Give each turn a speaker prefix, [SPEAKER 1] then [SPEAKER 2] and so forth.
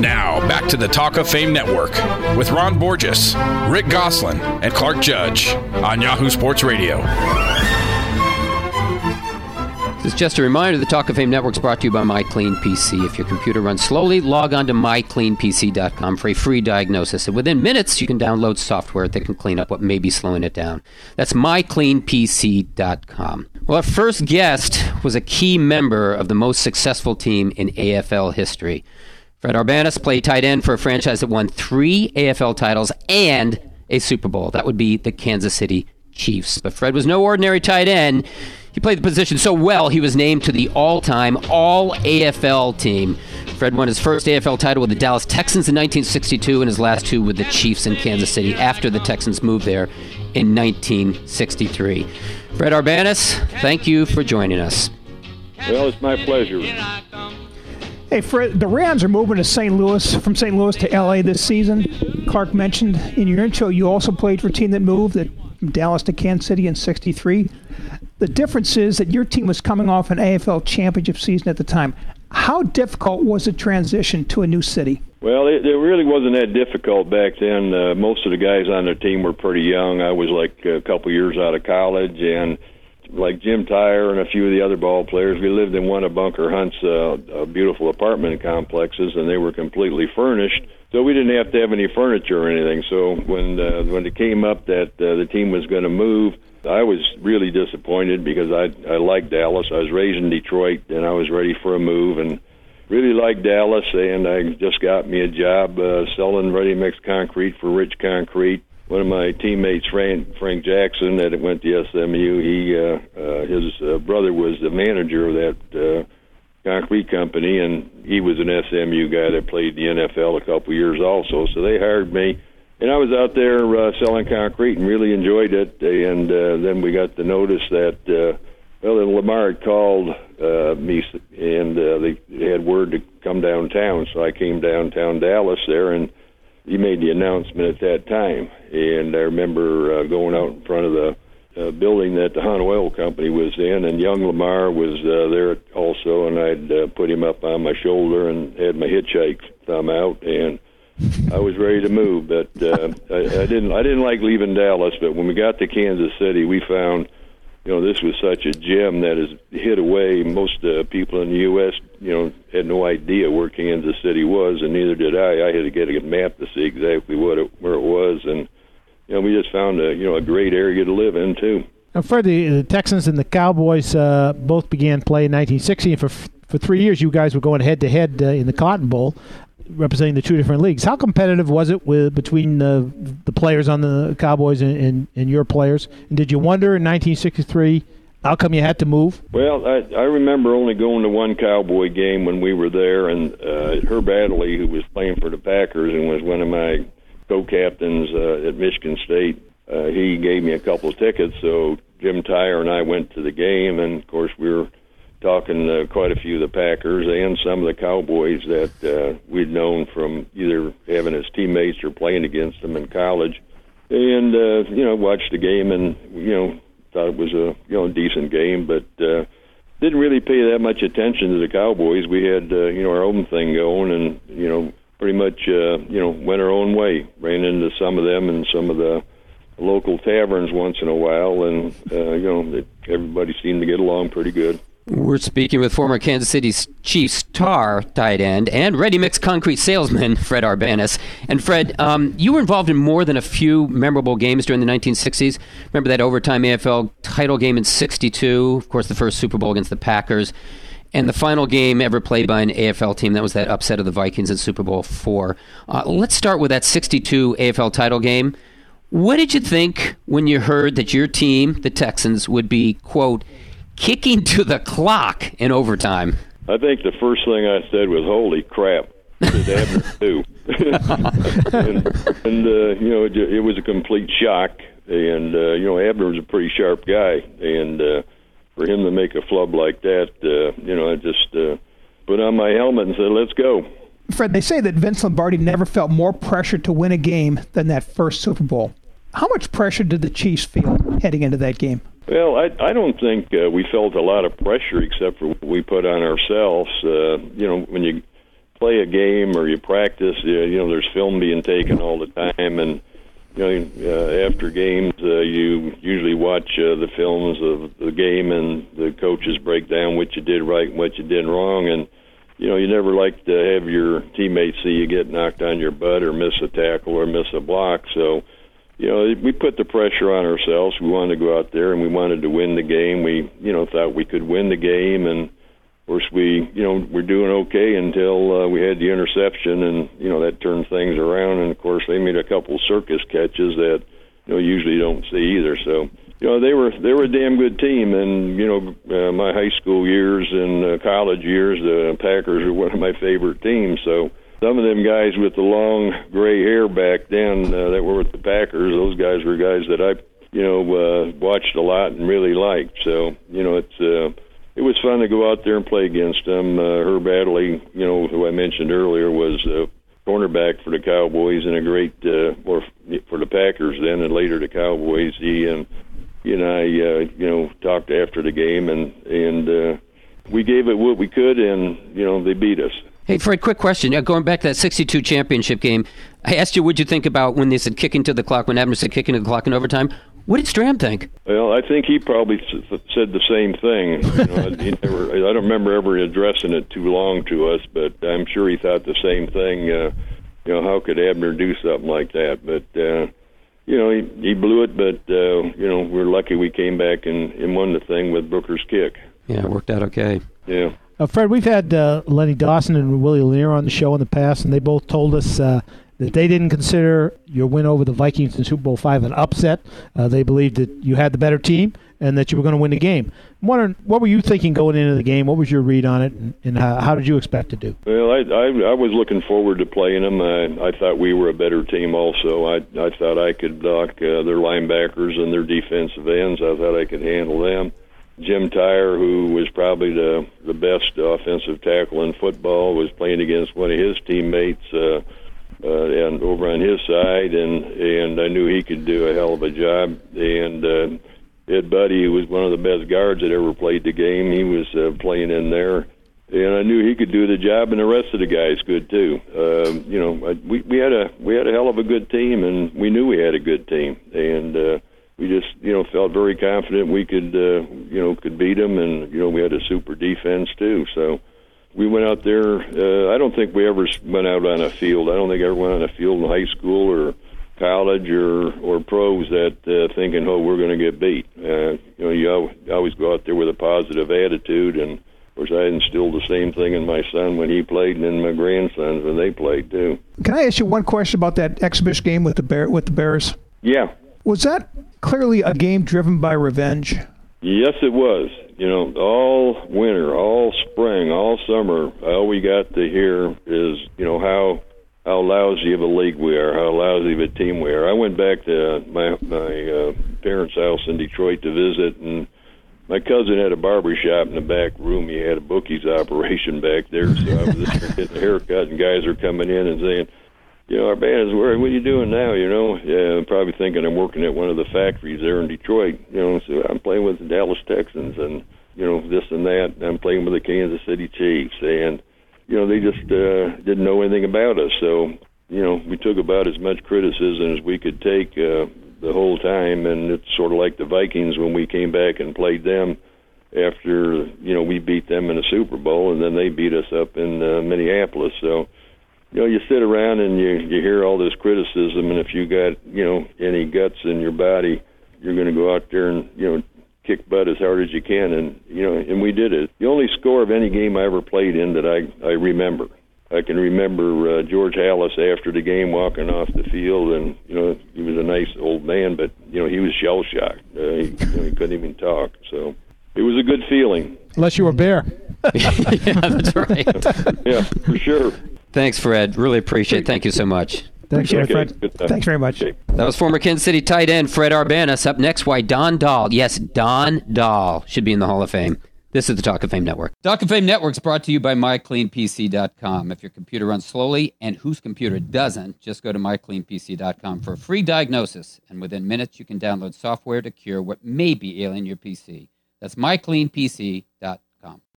[SPEAKER 1] Now, back to the Talk of Fame Network with Ron Borges, Rick Gosselin, and Clark Judge on Yahoo Sports Radio.
[SPEAKER 2] This is just a reminder the Talk of Fame Network is brought to you by MyCleanPC. If your computer runs slowly, log on to mycleanpc.com for a free diagnosis. And within minutes, you can download software that can clean up what may be slowing it down. That's mycleanpc.com. Well, our first guest was a key member of the most successful team in AFL history. Fred Arbanas played tight end for a franchise that won three AFL titles and a Super Bowl. That would be the Kansas City Chiefs. But Fred was no ordinary tight end. He played the position so well, he was named to the all time All AFL team. Fred won his first AFL title with the Dallas Texans in 1962 and his last two with the Chiefs in Kansas City after the Texans moved there in 1963. Fred Arbanas, thank you for joining us.
[SPEAKER 3] Well, it's my pleasure.
[SPEAKER 4] Hey, Fred, the Rams are moving to St. Louis from St. Louis to LA this season. Clark mentioned in your intro you also played for a team that moved that from Dallas to Kansas City in 63. The difference is that your team was coming off an AFL championship season at the time. How difficult was the transition to a new city?
[SPEAKER 3] Well, it, it really wasn't that difficult back then. Uh, most of the guys on the team were pretty young. I was like a couple years out of college, and like Jim Tyrer and a few of the other ball players, we lived in one of Bunker Hunt's uh, uh, beautiful apartment complexes, and they were completely furnished. So we didn't have to have any furniture or anything. So when uh, when it came up that uh, the team was going to move, I was really disappointed because I I liked Dallas. I was raised in Detroit, and I was ready for a move, and really liked Dallas. And I just got me a job uh, selling ready mix concrete for Rich Concrete. One of my teammates, Frank, Frank Jackson, that went to SMU, he uh, uh, his uh, brother was the manager of that. Uh, concrete company, and he was an SMU guy that played the NFL a couple years also. So they hired me, and I was out there uh, selling concrete and really enjoyed it. And uh, then we got the notice that uh, well, then Lamar had called uh, me, and uh, they had word to come downtown. So I came downtown Dallas there, and he made the announcement at that time. And I remember uh, going out in front of the uh, building that the Hunt Oil Company was in, and young Lamar was uh, there also, and I'd uh, put him up on my shoulder and had my hitchhike thumb out, and I was ready to move. But uh, I, I didn't. I didn't like leaving Dallas. But when we got to Kansas City, we found, you know, this was such a gem that is hid away. Most uh, people in the U.S., you know, had no idea where Kansas City was, and neither did I. I had to get a map to see exactly what it, where it was, and you know, we just found a you know a great area to live in too.
[SPEAKER 5] Now, Fred, the, the Texans and the Cowboys uh, both began play in 1960, and for for three years, you guys were going head to head in the Cotton Bowl, representing the two different leagues. How competitive was it with between the the players on the Cowboys and, and, and your players? And did you wonder in 1963? How come you had to move?
[SPEAKER 3] Well, I, I remember only going to one Cowboy game when we were there, and uh, Herb Adderley, who was playing for the Packers and was one of my co-captains uh, at Michigan State. Uh, he gave me a couple of tickets, so Jim Tyrer and I went to the game, and of course we were talking to quite a few of the Packers and some of the Cowboys that uh, we'd known from either having as teammates or playing against them in college, and uh, you know watched the game and you know thought it was a you know decent game, but. uh didn't really pay that much attention to the Cowboys. We had uh, you know our own thing going, and you know pretty much uh, you know went our own way. Ran into some of them in some of the local taverns once in a while, and uh, you know everybody seemed to get along pretty good.
[SPEAKER 2] We're speaking with former Kansas City Chiefs star tight end and ready mix concrete salesman Fred Arbanas. And Fred, um, you were involved in more than a few memorable games during the 1960s. Remember that overtime AFL title game in '62? Of course, the first Super Bowl against the Packers. And the final game ever played by an AFL team, that was that upset of the Vikings in Super Bowl four. Uh, let's start with that 62 AFL title game. What did you think when you heard that your team, the Texans, would be, quote, kicking to the clock in overtime?
[SPEAKER 3] I think the first thing I said was, holy crap. Did Abner do? and, and uh, you know, it, it was a complete shock. And, uh, you know, Abner was a pretty sharp guy. And, uh, for him to make a flub like that, uh, you know, I just uh, put on my helmet and said, "Let's go."
[SPEAKER 4] Fred, they say that Vince Lombardi never felt more pressure to win a game than that first Super Bowl. How much pressure did the Chiefs feel heading into that game?
[SPEAKER 3] Well, I, I don't think uh, we felt a lot of pressure except for what we put on ourselves. Uh, you know, when you play a game or you practice, you know, there's film being taken all the time, and you know, uh, after games, uh, you usually watch uh, the films of the game, and the coaches break down what you did right and what you did wrong, and you know, you never like to have your teammates see you get knocked on your butt or miss a tackle or miss a block. So, you know, we put the pressure on ourselves. We wanted to go out there and we wanted to win the game. We, you know, thought we could win the game, and of course, we, you know, we're doing okay until uh, we had the interception, and you know that turned things around. And of course, they made a couple circus catches that you know usually don't see either. So you know they were they were a damn good team, and you know uh, my high school years and uh, college years, the Packers are one of my favorite teams. So some of them guys with the long gray hair back then uh, that were with the Packers, those guys were guys that I you know uh, watched a lot and really liked. So you know it's. Uh, it was fun to go out there and play against them. Uh, Herb Adderley, you know, who I mentioned earlier, was a cornerback for the Cowboys and a great, uh, or for the Packers then, and later the Cowboys. He and he and I, uh, you know, talked after the game, and and uh, we gave it what we could, and you know, they beat us.
[SPEAKER 2] Hey, Fred, quick question. going back to that 62 championship game, I asked you, what'd you think about when they said kicking to the clock, when Abner said kicking to the clock in overtime? What did Stram think?
[SPEAKER 3] Well, I think he probably said the same thing. You know, never, I don't remember ever addressing it too long to us, but I'm sure he thought the same thing. Uh, you know, how could Abner do something like that? But uh, you know, he, he blew it. But uh, you know, we're lucky we came back and, and won the thing with Brooker's kick.
[SPEAKER 2] Yeah, it worked out okay.
[SPEAKER 3] Yeah.
[SPEAKER 5] Uh, Fred, we've had uh, Lenny Dawson and Willie Lanier on the show in the past, and they both told us uh, that they didn't consider your win over the Vikings in Super Bowl five an upset. Uh, they believed that you had the better team and that you were going to win the game. I'm wondering, what were you thinking going into the game? What was your read on it, and, and how, how, did you expect to do?
[SPEAKER 3] Well, I, I, I was looking forward to playing them. I, I thought we were a better team. Also, I I thought I could block uh, their linebackers and their defensive ends. I thought I could handle them. Jim Tyrer, who was probably the the best offensive tackle in football, was playing against one of his teammates. Uh, uh, and over on his side, and and I knew he could do a hell of a job. And uh, Ed Budde, who was one of the best guards that ever played the game, he was uh, playing in there, and I knew he could do the job, and the rest of the guys could too. Uh, you know, we we had a we had a hell of a good team, and we knew we had a good team, and. uh we just you know felt very confident we could uh, you know could beat them, and you know we had a super defense too. So we went out there. Uh, I don't think we ever went out on a field. I don't think I ever went on a field in high school or college or or pros that uh, thinking, oh, we're going to get beat. Uh, you know, you always go out there with a positive attitude, and of course, I instilled the same thing in my son when he played, and in my grandsons when they played too.
[SPEAKER 4] Can I ask you one question about that exhibition game with the bear with the Bears?
[SPEAKER 3] Yeah.
[SPEAKER 4] Was that clearly a game driven by revenge?
[SPEAKER 3] Yes, it was. You know, all winter, all spring, all summer, all we got to hear is, you know, how how lousy of a league we are, how lousy of a team we are. I went back to my my uh, parents' house in Detroit to visit, and my cousin had a barber shop in the back room. He had a bookies operation back there, so I was just getting a haircut, and guys are coming in and saying, you know, our band is worried. What are you doing now? You know, yeah, I'm probably thinking I'm working at one of the factories there in Detroit. You know, so I'm playing with the Dallas Texans and you know this and that. I'm playing with the Kansas City Chiefs, and you know they just uh, didn't know anything about us. So you know, we took about as much criticism as we could take uh, the whole time, and it's sort of like the Vikings when we came back and played them after you know we beat them in a Super Bowl, and then they beat us up in uh, Minneapolis. So you know, you sit around and you you hear all this criticism, and if you got you know any guts in your body, you're going to go out there and you know kick butt as hard as you can, and you know, and we did it. The only score of any game I ever played in that I I remember. I can remember uh, George Halas after the game walking off the field, and you know he was a nice old man, but you know he was shell shocked. Uh, he, you know, he couldn't even talk. So it was a good feeling.
[SPEAKER 5] Unless you were a bear.
[SPEAKER 2] yeah, that's right.
[SPEAKER 3] yeah, for sure.
[SPEAKER 2] Thanks, Fred. Really appreciate it. Thank you so much.
[SPEAKER 4] Thanks, okay. Fred. Thanks very much. Okay.
[SPEAKER 2] That was former Kansas City tight end Fred Arbanas. Up next, why Don Dahl, yes, Don Dahl, should be in the Hall of Fame. This is the Talk of Fame Network. Talk of Fame Network is brought to you by MyCleanPC.com. If your computer runs slowly, and whose computer doesn't, just go to MyCleanPC.com for a free diagnosis. And within minutes, you can download software to cure what may be ailing your PC. That's MyCleanPC.com.